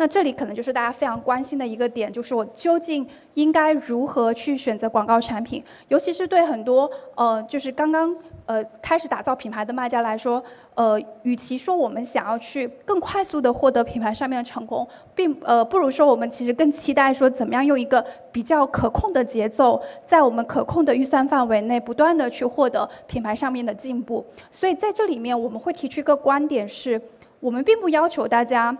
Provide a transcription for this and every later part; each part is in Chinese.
那这里可能就是大家非常关心的一个点，就是我究竟应该如何去选择广告产品，尤其是对很多呃，就是刚刚。呃，开始打造品牌的卖家来说，呃，与其说我们想要去更快速的获得品牌上面的成功，并呃，不如说我们其实更期待说怎么样用一个比较可控的节奏，在我们可控的预算范围内，不断的去获得品牌上面的进步。所以在这里面，我们会提出一个观点是，我们并不要求大家。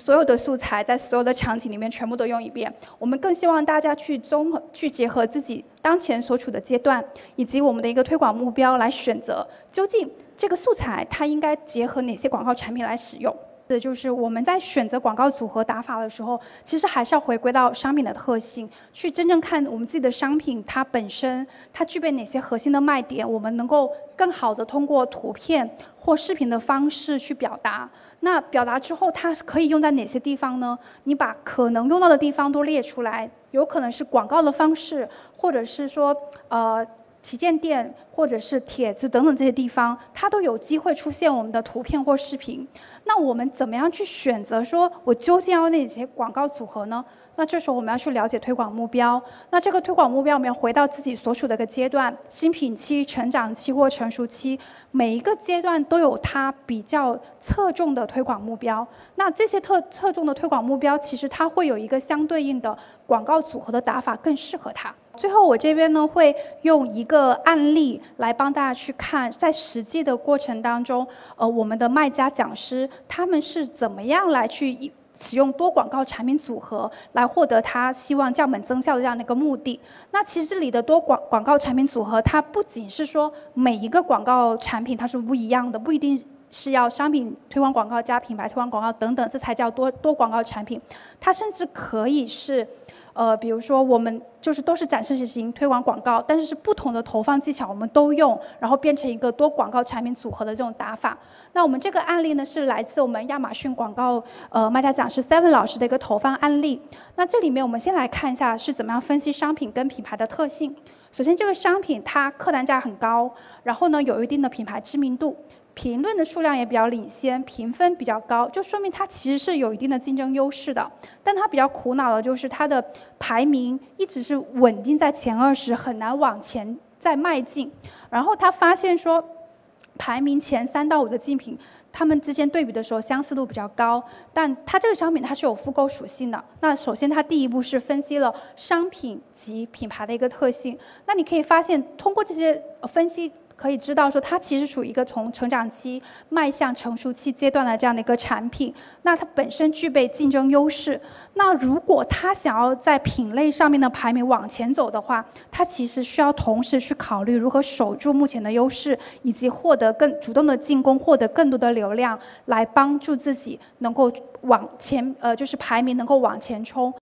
所有的素材在所有的场景里面全部都用一遍。我们更希望大家去综合、去结合自己当前所处的阶段，以及我们的一个推广目标来选择，究竟这个素材它应该结合哪些广告产品来使用。就是我们在选择广告组合打法的时候，其实还是要回归到商品的特性，去真正看我们自己的商品它本身它具备哪些核心的卖点，我们能够更好的通过图片或视频的方式去表达。那表达之后，它可以用在哪些地方呢？你把可能用到的地方都列出来，有可能是广告的方式，或者是说，呃，旗舰店，或者是帖子等等这些地方，它都有机会出现我们的图片或视频。那我们怎么样去选择？说我究竟要哪些广告组合呢？那这时候我们要去了解推广目标。那这个推广目标，我们要回到自己所处的一个阶段：新品期、成长期或成熟期。每一个阶段都有它比较侧重的推广目标。那这些特侧重的推广目标，其实它会有一个相对应的广告组合的打法更适合它。最后，我这边呢会用一个案例来帮大家去看，在实际的过程当中，呃，我们的卖家讲师他们是怎么样来去。使用多广告产品组合来获得他希望降本增效的这样的一个目的。那其实这里的多广广告产品组合，它不仅是说每一个广告产品它是不一样的，不一定是要商品推广广告加品牌推广广告等等，这才叫多多广告产品。它甚至可以是。呃，比如说我们就是都是展示型推广广告，但是是不同的投放技巧，我们都用，然后变成一个多广告产品组合的这种打法。那我们这个案例呢，是来自我们亚马逊广告呃卖家讲师 Seven 老师的一个投放案例。那这里面我们先来看一下是怎么样分析商品跟品牌的特性。首先，这个商品它客单价很高，然后呢有一定的品牌知名度。评论的数量也比较领先，评分比较高，就说明它其实是有一定的竞争优势的。但它比较苦恼的就是它的排名一直是稳定在前二十，很难往前再迈进。然后他发现说，排名前三到五的竞品，他们之间对比的时候相似度比较高。但它这个商品它是有复购属性的。那首先它第一步是分析了商品及品牌的一个特性。那你可以发现，通过这些分析。可以知道说，它其实属于一个从成长期迈向成熟期阶段的这样的一个产品。那它本身具备竞争优势。那如果它想要在品类上面的排名往前走的话，它其实需要同时去考虑如何守住目前的优势，以及获得更主动的进攻，获得更多的流量，来帮助自己能够往前，呃，就是排名能够往前冲。